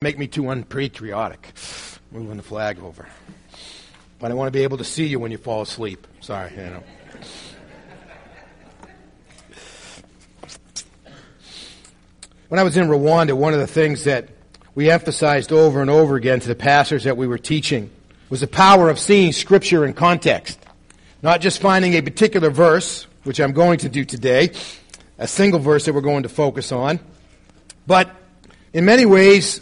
make me too unpatriotic moving the flag over. But I want to be able to see you when you fall asleep. Sorry, you know. When I was in Rwanda, one of the things that we emphasized over and over again to the pastors that we were teaching was the power of seeing Scripture in context. Not just finding a particular verse, which I'm going to do today, a single verse that we're going to focus on, but in many ways,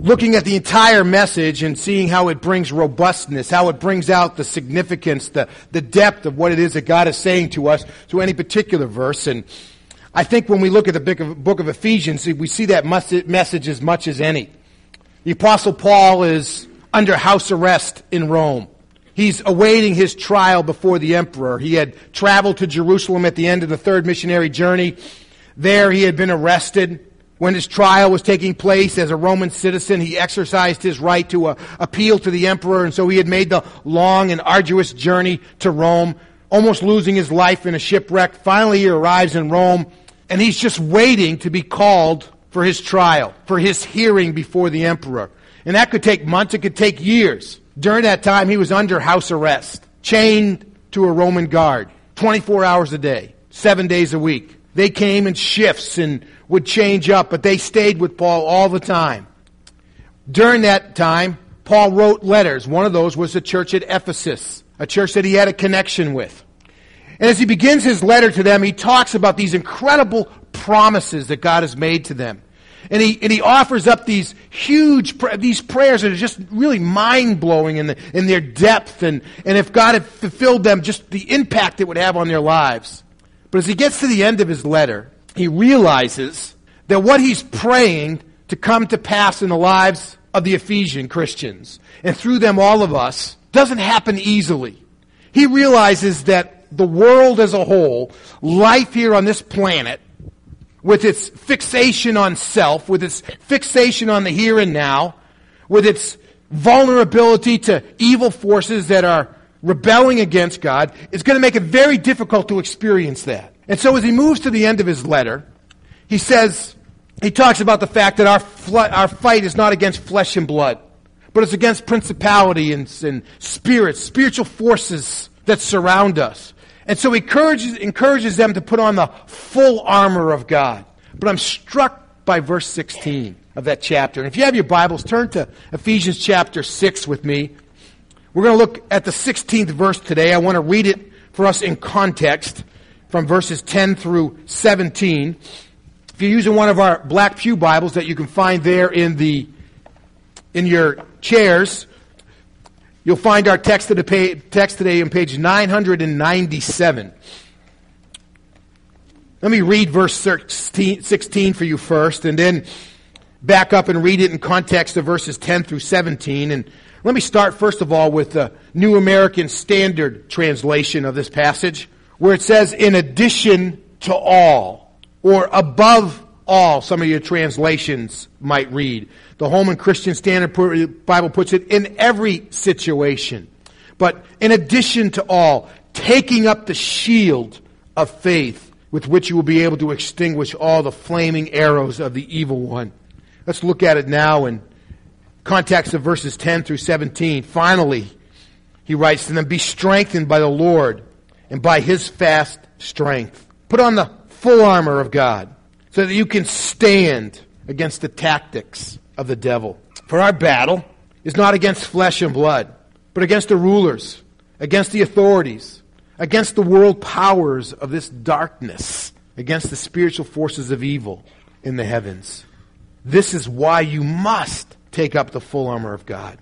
looking at the entire message and seeing how it brings robustness, how it brings out the significance, the, the depth of what it is that God is saying to us through any particular verse. And I think when we look at the book of, book of Ephesians, we see that message as much as any. The Apostle Paul is under house arrest in Rome. He's awaiting his trial before the emperor. He had traveled to Jerusalem at the end of the third missionary journey. There he had been arrested. When his trial was taking place as a Roman citizen, he exercised his right to uh, appeal to the emperor, and so he had made the long and arduous journey to Rome, almost losing his life in a shipwreck. Finally, he arrives in Rome, and he's just waiting to be called for his trial, for his hearing before the emperor. And that could take months, it could take years. During that time, he was under house arrest, chained to a Roman guard, 24 hours a day, seven days a week. They came in shifts and would change up, but they stayed with Paul all the time. During that time, Paul wrote letters. One of those was the church at Ephesus, a church that he had a connection with. And as he begins his letter to them, he talks about these incredible promises that God has made to them. And he, and he offers up these huge, these prayers that are just really mind blowing in, the, in their depth and, and if God had fulfilled them, just the impact it would have on their lives. But as he gets to the end of his letter, he realizes that what he's praying to come to pass in the lives of the Ephesian Christians and through them all of us doesn't happen easily. He realizes that the world as a whole, life here on this planet, with its fixation on self, with its fixation on the here and now, with its vulnerability to evil forces that are rebelling against God, is going to make it very difficult to experience that. And so as he moves to the end of his letter, he says, he talks about the fact that our, fl- our fight is not against flesh and blood, but it's against principality and, and spirits, spiritual forces that surround us. And so he encourages, encourages them to put on the full armor of God. But I'm struck by verse 16 of that chapter. And if you have your Bibles, turn to Ephesians chapter 6 with me. We're going to look at the 16th verse today. I want to read it for us in context from verses 10 through 17. If you're using one of our black pew Bibles that you can find there in the in your chairs, You'll find our text, today, text today on page 997. Let me read verse 16 for you first, and then back up and read it in context of verses 10 through 17. And let me start, first of all, with the New American Standard translation of this passage, where it says, in addition to all, or above all, some of your translations might read. The Holman Christian Standard Bible puts it in every situation. But in addition to all, taking up the shield of faith with which you will be able to extinguish all the flaming arrows of the evil one. Let's look at it now in context of verses 10 through 17. Finally, he writes to them, Be strengthened by the Lord and by his fast strength. Put on the full armor of God so that you can stand against the tactics of the devil. For our battle is not against flesh and blood, but against the rulers, against the authorities, against the world powers of this darkness, against the spiritual forces of evil in the heavens. This is why you must take up the full armor of God,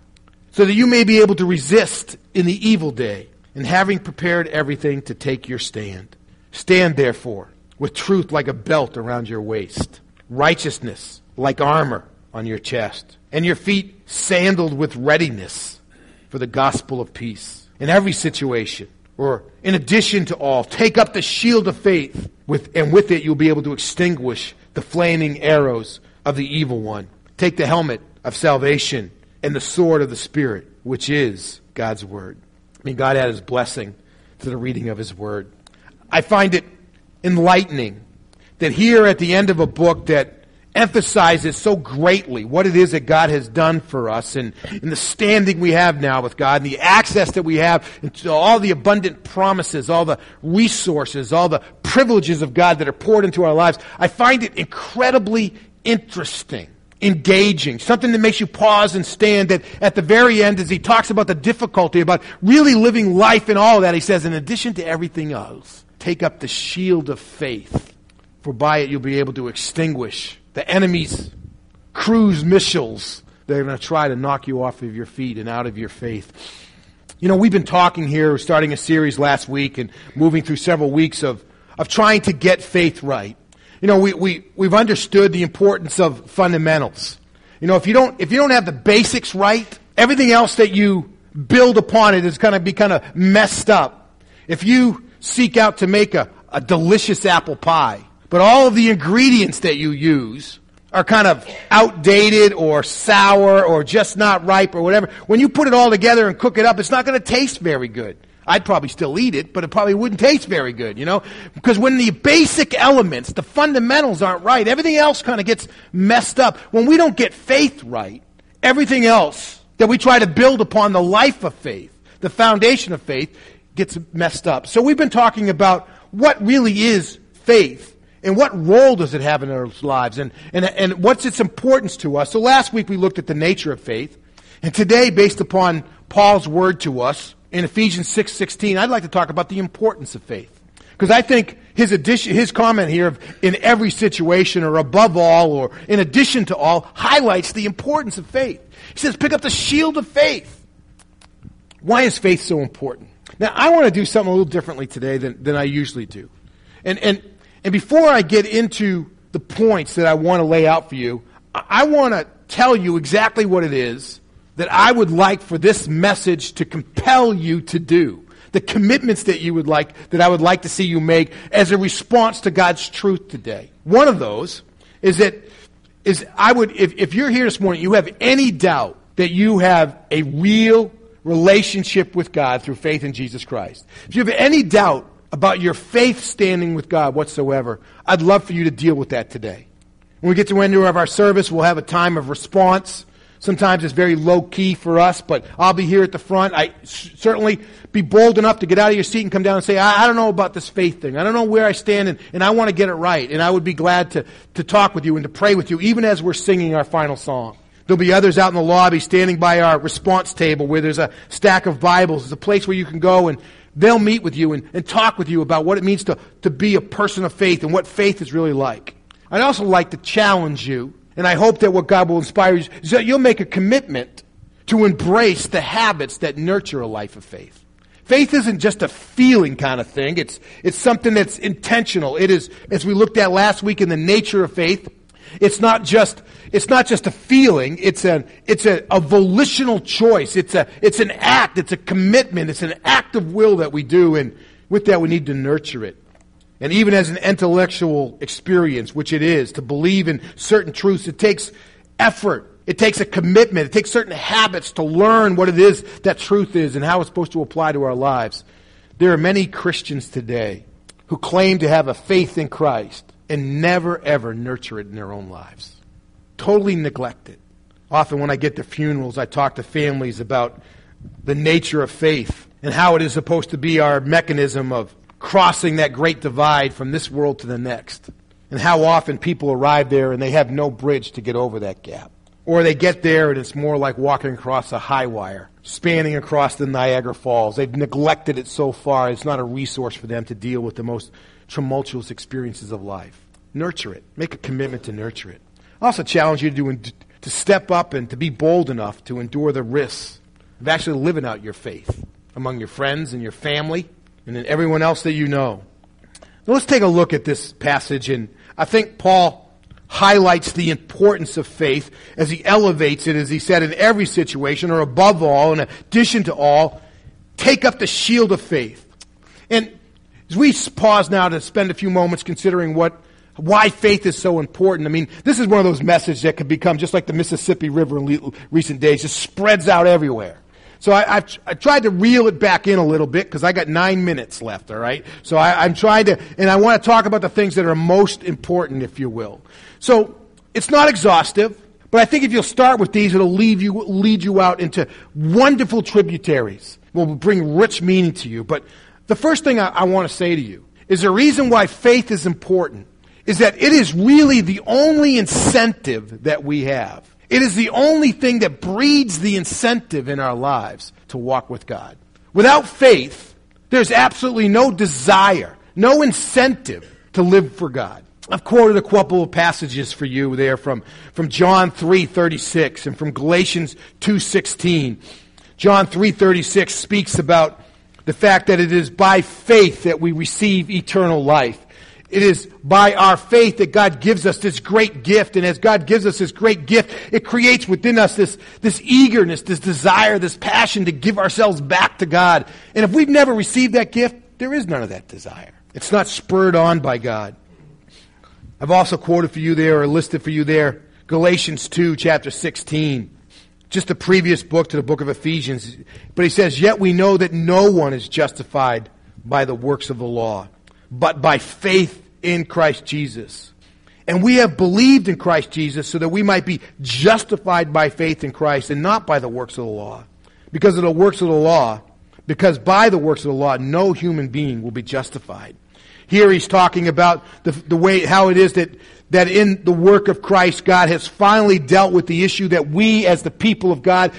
so that you may be able to resist in the evil day, and having prepared everything to take your stand. Stand therefore with truth like a belt around your waist, righteousness like armor on your chest, and your feet sandaled with readiness for the gospel of peace. In every situation, or in addition to all, take up the shield of faith, with, and with it you'll be able to extinguish the flaming arrows of the evil one. Take the helmet of salvation and the sword of the Spirit, which is God's Word. I mean, God add His blessing to the reading of His Word. I find it enlightening that here at the end of a book that emphasizes so greatly what it is that God has done for us and, and the standing we have now with God and the access that we have to all the abundant promises, all the resources, all the privileges of God that are poured into our lives. I find it incredibly interesting engaging, something that makes you pause and stand that at the very end as he talks about the difficulty, about really living life and all that, he says, in addition to everything else, take up the shield of faith, for by it you'll be able to extinguish the enemy's cruise missiles that are going to try to knock you off of your feet and out of your faith. You know, we've been talking here, starting a series last week and moving through several weeks of, of trying to get faith right. You know, we, we, we've understood the importance of fundamentals. You know, if you don't, if you don't have the basics right, everything else that you build upon it is going to be kind of messed up. If you seek out to make a, a delicious apple pie, but all of the ingredients that you use are kind of outdated or sour or just not ripe or whatever, when you put it all together and cook it up, it's not going to taste very good. I'd probably still eat it, but it probably wouldn't taste very good, you know? Because when the basic elements, the fundamentals aren't right, everything else kind of gets messed up. When we don't get faith right, everything else that we try to build upon the life of faith, the foundation of faith, gets messed up. So we've been talking about what really is faith and what role does it have in our lives and, and, and what's its importance to us. So last week we looked at the nature of faith. And today, based upon Paul's word to us, in Ephesians 6:16, I'd like to talk about the importance of faith. Because I think his addition, his comment here of in every situation or above all or in addition to all highlights the importance of faith. He says, pick up the shield of faith. Why is faith so important? Now, I want to do something a little differently today than, than I usually do. And, and, and before I get into the points that I want to lay out for you, I, I want to tell you exactly what it is that I would like for this message to compel you to do. The commitments that you would like, that I would like to see you make as a response to God's truth today. One of those is that, is I would, if, if you're here this morning, you have any doubt that you have a real relationship with God through faith in Jesus Christ. If you have any doubt about your faith standing with God whatsoever, I'd love for you to deal with that today. When we get to the end of our service, we'll have a time of response. Sometimes it's very low key for us, but I'll be here at the front. I certainly be bold enough to get out of your seat and come down and say, I, I don't know about this faith thing. I don't know where I stand and, and I want to get it right. And I would be glad to, to talk with you and to pray with you, even as we're singing our final song. There'll be others out in the lobby standing by our response table where there's a stack of Bibles. It's a place where you can go and they'll meet with you and, and talk with you about what it means to, to be a person of faith and what faith is really like. I'd also like to challenge you and I hope that what God will inspire you is that you'll make a commitment to embrace the habits that nurture a life of faith. Faith isn't just a feeling kind of thing. It's, it's something that's intentional. It is, as we looked at last week in the nature of faith, it's not just, it's not just a feeling. It's a, it's a, a volitional choice. It's a, it's an act. It's a commitment. It's an act of will that we do. And with that, we need to nurture it. And even as an intellectual experience, which it is, to believe in certain truths, it takes effort. It takes a commitment. It takes certain habits to learn what it is that truth is and how it's supposed to apply to our lives. There are many Christians today who claim to have a faith in Christ and never ever nurture it in their own lives. Totally neglect it. Often when I get to funerals, I talk to families about the nature of faith and how it is supposed to be our mechanism of crossing that great divide from this world to the next. And how often people arrive there and they have no bridge to get over that gap. Or they get there and it's more like walking across a high wire, spanning across the Niagara Falls. They've neglected it so far, it's not a resource for them to deal with the most tumultuous experiences of life. Nurture it. Make a commitment to nurture it. I also challenge you to, do, to step up and to be bold enough to endure the risks of actually living out your faith among your friends and your family and then everyone else that you know. Now let's take a look at this passage, and I think Paul highlights the importance of faith as he elevates it, as he said, in every situation, or above all, in addition to all, take up the shield of faith. And as we pause now to spend a few moments considering what why faith is so important. I mean, this is one of those messages that could become just like the Mississippi River in recent days, just spreads out everywhere. So I, I tried to reel it back in a little bit because I got nine minutes left, all right? So I, I'm trying to, and I want to talk about the things that are most important, if you will. So It's not exhaustive, but I think if you'll start with these, it'll lead you, lead you out into wonderful tributaries. Will bring rich meaning to you. But the first thing I, I want to say to you is the reason why faith is important is that it is really the only incentive that we have. It is the only thing that breeds the incentive in our lives to walk with God. Without faith, there's absolutely no desire, no incentive to live for God. I've quoted a couple of passages for you there from, from John 3:36 and from Galatians 2:16. John 3:36 speaks about the fact that it is by faith that we receive eternal life. It is by our faith that God gives us this great gift. And as God gives us this great gift, it creates within us this, this eagerness, this desire, this passion to give ourselves back to God. And if we've never received that gift, there is none of that desire. It's not spurred on by God. I've also quoted for you there or listed for you there Galatians 2, chapter 16. Just the previous book to the book of Ephesians. But he says, Yet we know that no one is justified by the works of the law but by faith in Christ Jesus. And we have believed in Christ Jesus so that we might be justified by faith in Christ and not by the works of the law. Because of the works of the law, because by the works of the law, no human being will be justified. Here he's talking about the, the way, how it is that, that in the work of Christ, God has finally dealt with the issue that we as the people of God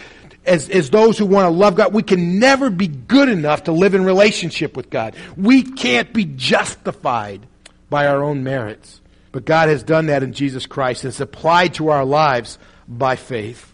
as, as those who want to love God, we can never be good enough to live in relationship with God. We can't be justified by our own merits. But God has done that in Jesus Christ and it's applied to our lives by faith.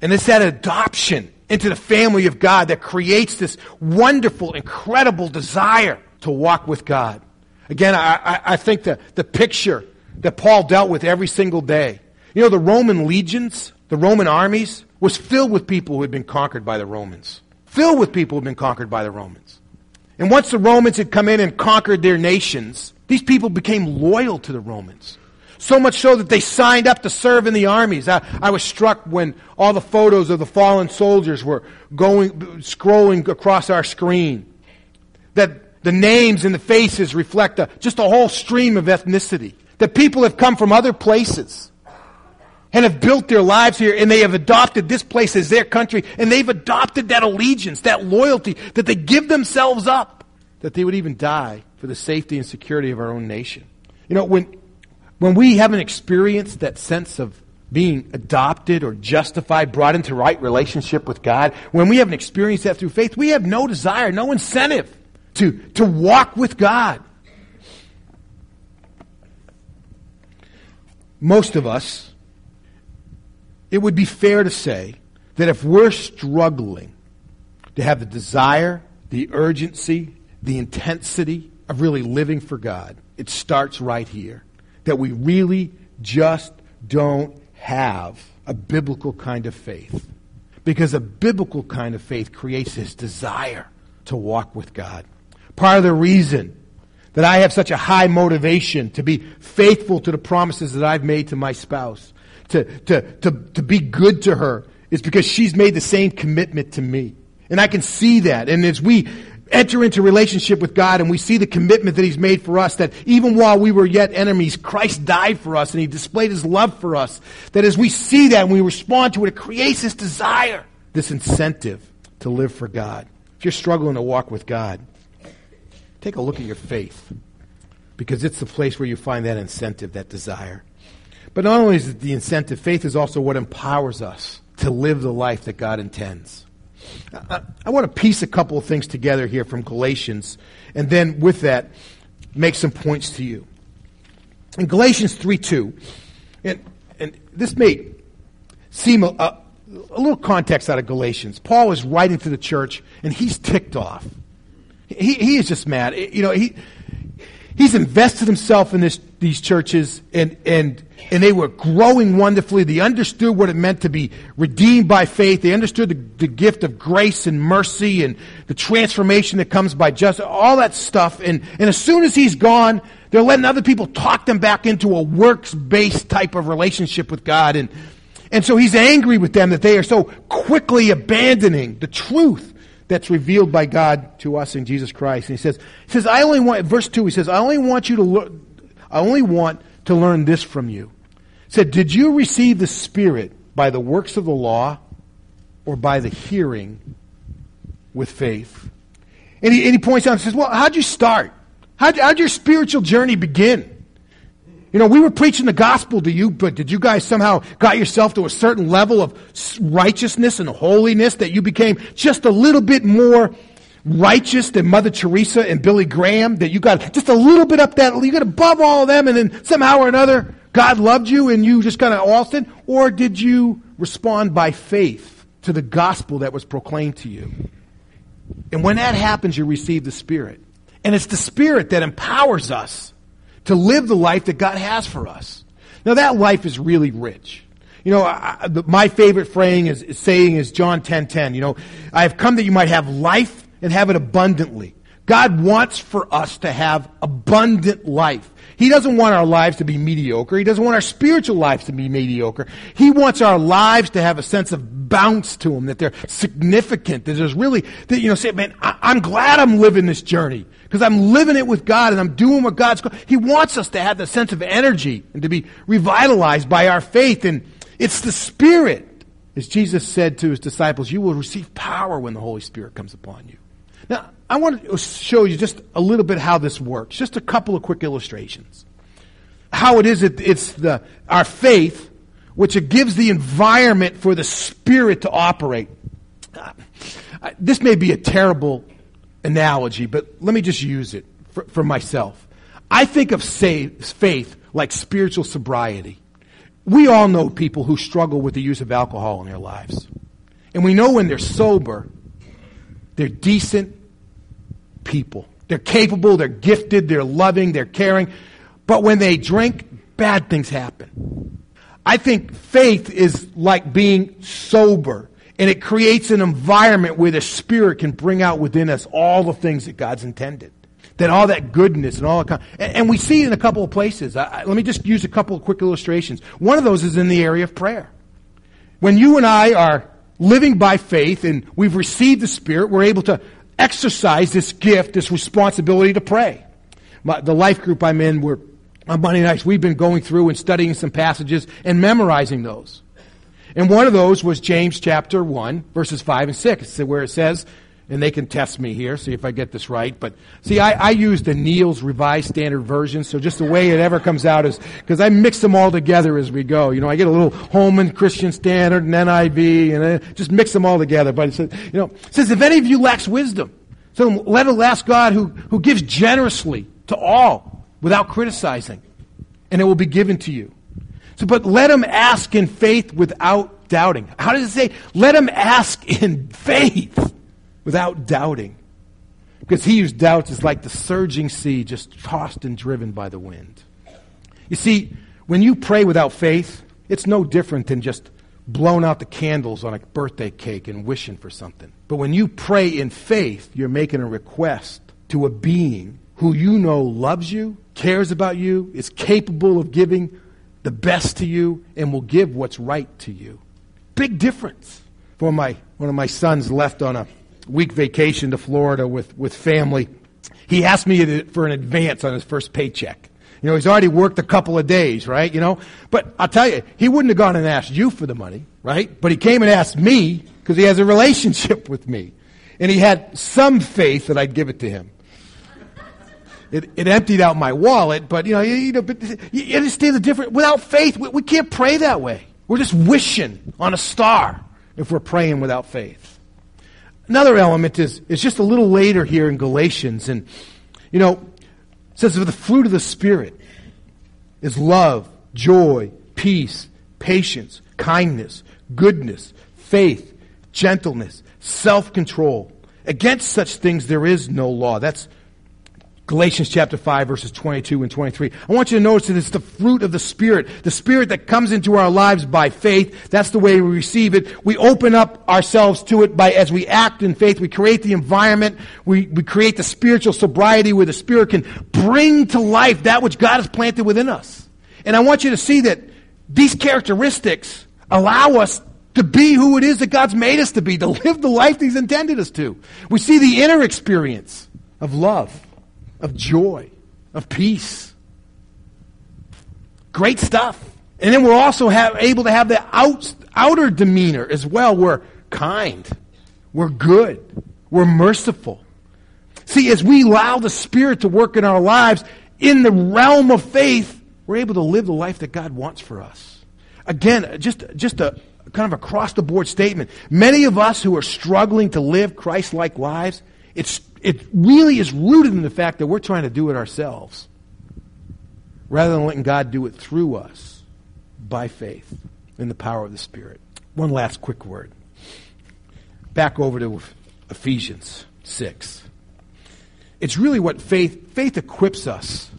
And it's that adoption into the family of God that creates this wonderful, incredible desire to walk with God. Again, I, I, I think the, the picture that Paul dealt with every single day. You know, the Roman legions, the Roman armies, was filled with people who had been conquered by the Romans. Filled with people who had been conquered by the Romans. And once the Romans had come in and conquered their nations, these people became loyal to the Romans. So much so that they signed up to serve in the armies. I, I was struck when all the photos of the fallen soldiers were going, scrolling across our screen. That the names and the faces reflect a, just a whole stream of ethnicity. That people have come from other places and have built their lives here and they have adopted this place as their country and they've adopted that allegiance, that loyalty, that they give themselves up, that they would even die for the safety and security of our own nation. You know, when, when we haven't experienced that sense of being adopted or justified, brought into right relationship with God, when we haven't experienced that through faith, we have no desire, no incentive to, to walk with God. Most of us, it would be fair to say that if we're struggling to have the desire, the urgency, the intensity of really living for God, it starts right here. That we really just don't have a biblical kind of faith. Because a biblical kind of faith creates this desire to walk with God. Part of the reason that I have such a high motivation to be faithful to the promises that I've made to my spouse to, to, to, to be good to her is because she's made the same commitment to me. And I can see that. And as we enter into relationship with God and we see the commitment that He's made for us, that even while we were yet enemies, Christ died for us and He displayed His love for us, that as we see that and we respond to it, it creates this desire, this incentive to live for God. If you're struggling to walk with God, take a look at your faith because it's the place where you find that incentive, that desire. But not only is it the incentive, faith is also what empowers us to live the life that God intends. I, I, want to piece a couple of things together here from Galatians, and then with that, make some points to you. In Galatians 3 2, and, and this may seem a, a, a little context out of Galatians. Paul is writing to the church, and he's ticked off. He, he is just mad. You know, he, he's invested himself in this, these churches and, and, and they were growing wonderfully. They understood what it meant to be redeemed by faith. They understood the, the gift of grace and mercy and the transformation that comes by justice, all that stuff. And, and as soon as he's gone, they're letting other people talk them back into a works-based type of relationship with God. And, and so he's angry with them that they are so quickly abandoning the truth that's revealed by God to us in Jesus Christ. And he says, he says, I only want, verse 2, he says, I only want you to learn, I only want to learn this from you. said, Did you receive the Spirit by the works of the law or by the hearing with faith? And he, and he points out and says, Well, how'd you start? How'd, how'd your spiritual journey begin? You know, we were preaching the gospel to you, but did you guys somehow got yourself to a certain level of righteousness and holiness that you became just a little bit more righteous than Mother Teresa and Billy Graham? That you got just a little bit up that, you got above all of them and then somehow or another God loved you and you just kind of altered? Or did you respond by faith to the gospel that was proclaimed to you? And when that happens, you receive the Spirit. And it's the Spirit that empowers us to live the life that God has for us. Now that life is really rich. You know, I, the, my favorite is, is, saying is John 10:10. 10, 10. You know, I have come that you might have life and have it abundantly. God wants for us to have abundant life. He doesn't want our lives to be mediocre. He doesn't want our spiritual lives to be mediocre. He wants our lives to have a sense of bounce to them, that they're significant, that there's really, that, you know, say, man, I, am glad I'm living this journey because I'm living it with God and I'm doing what God's, He wants us to have the sense of energy and to be revitalized by our faith. And it's the Spirit. As Jesus said to His disciples, you will receive power when the Holy Spirit comes upon you. Now, I want to show you just a little bit how this works. Just a couple of quick illustrations. How it is that it's the, our faith which it gives the environment for the Spirit to operate. Uh, this may be a terrible analogy, but let me just use it for, for myself. I think of faith like spiritual sobriety. We all know people who struggle with the use of alcohol in their lives. And we know when they're sober, they're decent, people. They're capable, they're gifted, they're loving, they're caring. But when they drink, bad things happen. I think faith is like being sober, and it creates an environment where the Spirit can bring out within us all the things that God's intended. That all that goodness and all that, and, and we see it in a couple of places. I, let me just use a couple of quick illustrations. One of those is in the area of prayer. When you and I are living by faith and we've received the Spirit, we're able to exercise this gift, this responsibility to pray. My, the life group I'm in, we're, on Monday nights, we've been going through and studying some passages and memorizing those. And one of those was James chapter 1, verses 5 and 6, where it says, and they can test me here, see if I get this right. But see, I, I use the New Revised Standard Version, so just the way it ever comes out is because I mix them all together as we go. You know, I get a little Holman Christian Standard and NIV, and I just mix them all together. But it says, you know, says, if any of you lacks wisdom, so let it ask God who, who gives generously to all without criticizing, and it will be given to you. So, but let him ask in faith without doubting. How does it say? Let him ask in faith without doubting. Because he who doubts is like the surging sea, just tossed and driven by the wind. You see, when you pray without faith, it's no different than just blowing out the candles on a birthday cake and wishing for something. But when you pray in faith, you're making a request to a being who you know loves you, cares about you, is capable of giving the best to you, and will give what's right to you. Big difference. For my one of my sons left on a week vacation to Florida with, with family. He asked me for an advance on his first paycheck. You know, he's already worked a couple of days, right? You know, but I'll tell you, he wouldn't have gone and asked you for the money, right? But he came and asked me because he has a relationship with me. And he had some faith that I'd give it to him. It, it emptied out my wallet, but you know, you, you know, but you understand the difference. Without faith, we, we can't pray that way. We're just wishing on a star if we're praying without faith. Another element is, is just a little later here in Galatians. And, you know, it says, the fruit of the Spirit is love, joy, peace, patience, kindness, goodness, faith, gentleness, self control. Against such things there is no law. That's Galatians chapter 5 verses 22 and 23. I want you to notice that it's the fruit of the Spirit. The Spirit that comes into our lives by faith. That's the way we receive it. We open up ourselves to it by, as we act in faith, we create the environment. We, we create the spiritual sobriety where the Spirit can bring to life that which God has planted within us. And I want you to see that these characteristics allow us to be who it is that God's made us to be, to live the life He's intended us to. We see the inner experience of love of joy, of peace. Great stuff. And then we're also have, able to have the out, outer demeanor as well. We're kind. We're good. We're merciful. See, as we allow the Spirit to work in our lives in the realm of faith, we're able to live the life that God wants for us. Again, just, just a kind of across the board statement. Many of us who are struggling to live Christ like lives, it's, it really is rooted in the fact that we're trying to do it ourselves rather than letting God do it through us by faith in the power of the Spirit. One last quick word. Back over to Ephesians 6. It's really what faith, faith equips us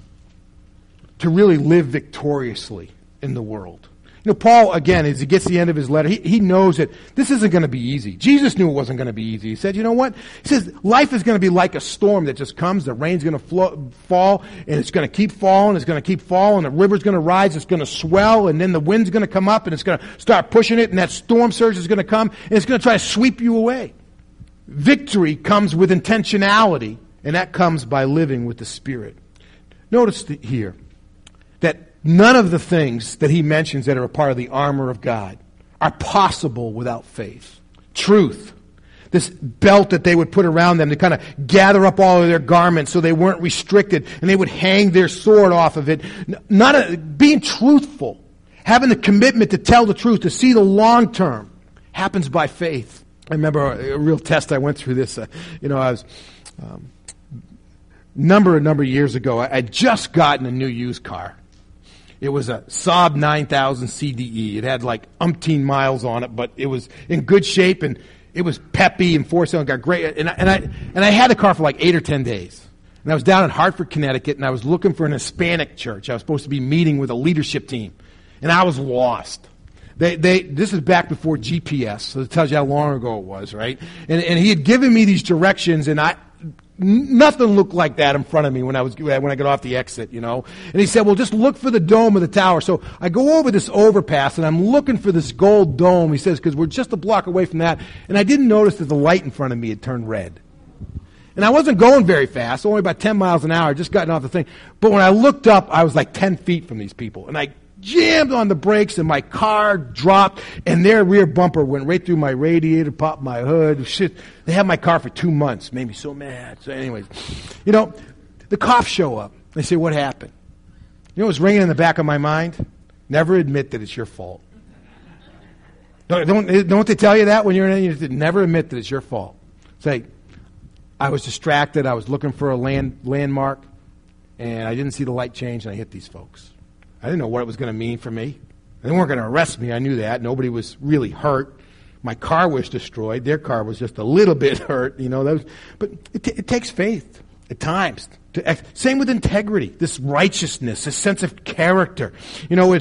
to really live victoriously in the world. You know, Paul, again, as he gets the end of his letter, he, he knows that this isn't going to be easy. Jesus knew it wasn't going to be easy. He said, you know what? He says, life is going to be like a storm that just comes, the rain's going to fall, and it's going to keep falling, it's going to keep falling, the river's going to rise, it's going to swell, and then the wind's going to come up, and it's going to start pushing it, and that storm surge is going to come, and it's going to try to sweep you away. Victory comes with intentionality, and that comes by living with the Spirit. Notice here that None of the things that he mentions that are a part of the armor of God are possible without faith. Truth. This belt that they would put around them to kind of gather up all of their garments so they weren't restricted and they would hang their sword off of it. Not a, being truthful. Having the commitment to tell the truth, to see the long term happens by faith. I remember a, a real test I went through this. Uh, you know, I was, um, number a number of years ago, I, I'd just gotten a new used car it was a Saab 9000 CDE. It had like umpteen miles on it, but it was in good shape and it was peppy and four cylinder, got great. And I, and I, and I had the car for like eight or ten days. And I was down in Hartford, Connecticut, and I was looking for an Hispanic church. I was supposed to be meeting with a leadership team, and I was lost. They, they, this is back before GPS, so it tells you how long ago it was, right? And, and he had given me these directions, and I, Nothing looked like that in front of me when I was when I got off the exit, you know. And he said, "Well, just look for the dome of the tower." So I go over this overpass and I'm looking for this gold dome. He says, "Because we're just a block away from that." And I didn't notice that the light in front of me had turned red. And I wasn't going very fast, only about 10 miles an hour, just gotten off the thing. But when I looked up, I was like 10 feet from these people. And I jammed on the brakes and my car dropped and their rear bumper went right through my radiator, popped my hood. Shit. They had my car for two months. Made me so mad. So anyways, you know, the cops show up. They say, what happened? You know what's ringing in the back of my mind? Never admit that it's your fault. Don't, don't, don't they tell you that when you're in it? Never admit that it's your fault. Say, I was distracted. I was looking for a land, landmark, and I didn't see the light change, and I hit these folks. I didn't know what it was going to mean for me. They weren't going to arrest me. I knew that. Nobody was really hurt. My car was destroyed. Their car was just a little bit hurt. You know, was, but it, t- it takes faith at times. To, eh, same with integrity, this righteousness, this sense of character. You know,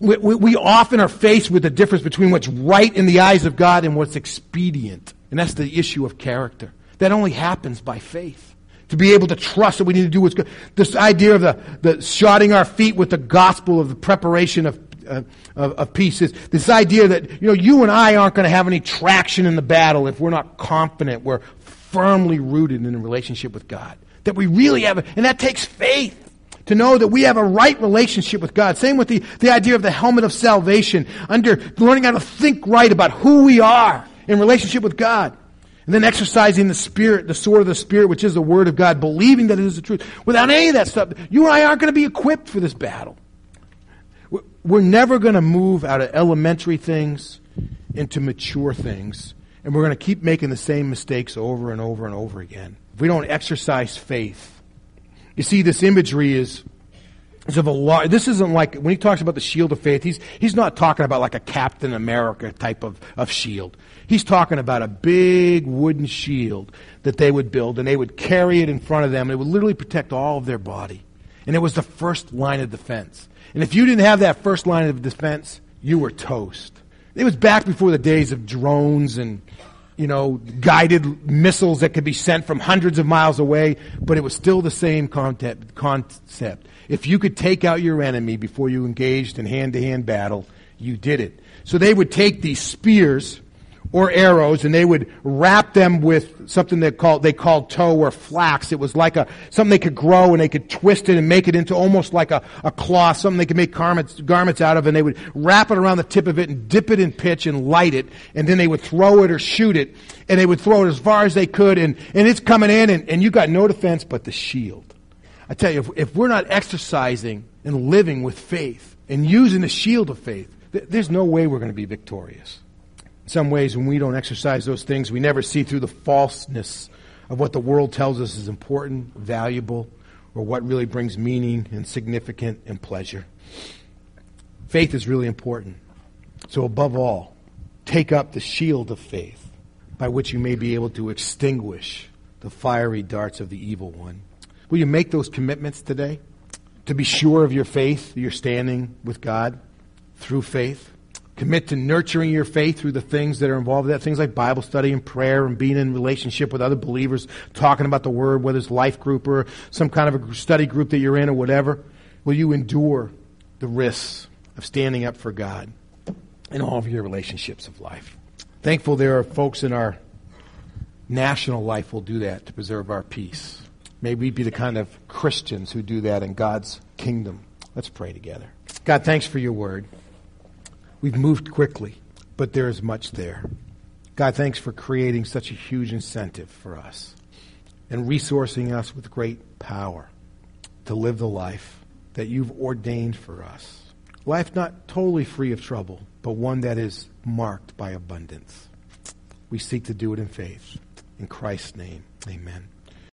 we, we often are faced with the difference between what's right in the eyes of God and what's expedient. And that's the issue of character. That only happens by faith to be able to trust that we need to do what's good. This idea of the, the shodding our feet with the gospel of the preparation of, uh, of, of peace is this idea that, you know, you and I aren't going to have any traction in the battle if we're not confident, we're firmly rooted in a relationship with God. That we really have, and that takes faith to know that we have a right relationship with God. Same with the, the idea of the helmet of salvation, under learning how to think right about who we are in relationship with God. And then exercising the Spirit, the sword of the Spirit, which is the Word of God, believing that it is the truth. Without any of that stuff, you and I aren't going to be equipped for this battle. We're never going to move out of elementary things into mature things. And we're going to keep making the same mistakes over and over and over again. If we don't exercise faith. You see, this imagery is is of a. This isn't like when he talks about the shield of faith. He's he's not talking about like a Captain America type of, of shield. He's talking about a big wooden shield that they would build, and they would carry it in front of them. And it would literally protect all of their body. And it was the first line of defense. And if you didn't have that first line of defense, you were toast. It was back before the days of drones and, you know, guided missiles that could be sent from hundreds of miles away, but it was still the same concept. If you could take out your enemy before you engaged in hand to hand battle, you did it. So they would take these spears or arrows, and they would wrap them with something they called they called tow or flax. It was like a something they could grow, and they could twist it and make it into almost like a, a cloth, something they could make garments garments out of, and they would wrap it around the tip of it and dip it in pitch and light it, and then they would throw it or shoot it, and they would throw it as far as they could, and, and it's coming in, and, and you got no defense but the shield. I tell you, if, if we're not exercising and living with faith and using the shield of faith, th- there's no way we're going to be victorious. In some ways, when we don't exercise those things, we never see through the falseness of what the world tells us is important, valuable, or what really brings meaning and significance and pleasure. Faith is really important. So, above all, take up the shield of faith by which you may be able to extinguish the fiery darts of the evil one. Will you make those commitments today to be sure of your faith, your standing with God through faith? Commit to nurturing your faith through the things that are involved in that. Things like Bible study and prayer and being in relationship with other believers, talking about the Word, whether it's life group or some kind of a study group that you're in or whatever. Will you endure the risks of standing up for God in all of your relationships of life? Thankful there are folks in our national life will do that to preserve our peace. May we be the kind of Christians who do that in God's kingdom. Let's pray together. God, thanks for your word. We've moved quickly, but there is much there. God, thanks for creating such a huge incentive for us and resourcing us with great power to live the life that you've ordained for us. Life not totally free of trouble, but one that is marked by abundance. We seek to do it in faith. In Christ's name, amen.